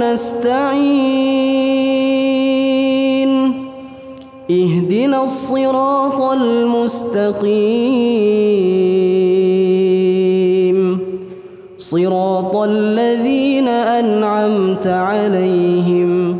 وإياك نستعين اهدنا الصراط المستقيم. صراط الذين أنعمت عليهم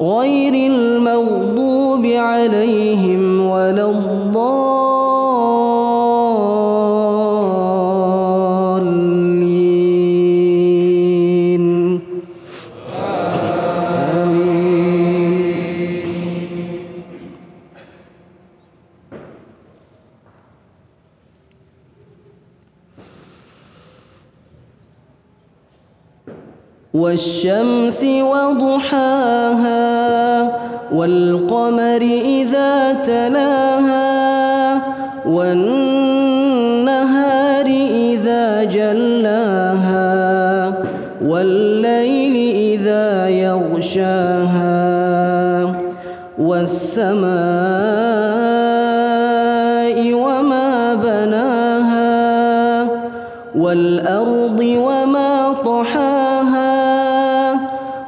غير المغضوب عليهم والشمس وضحاها والقمر إذا تلاها والنهار إذا جلاها والليل إذا يغشاها والسماء وما بناها والأرض وما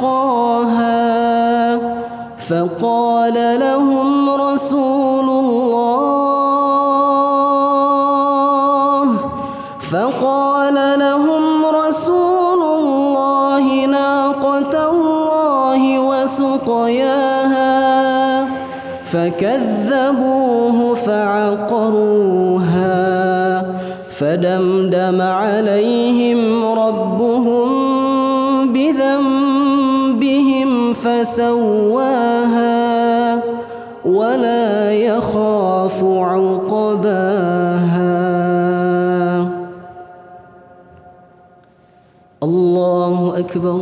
أشقاها فقال لهم رسول الله فقال لهم رسول الله ناقة الله وسقياها فكذبوه فعقروها فدمدم عليهم فسواها ولا يخاف عقباها. الله أكبر.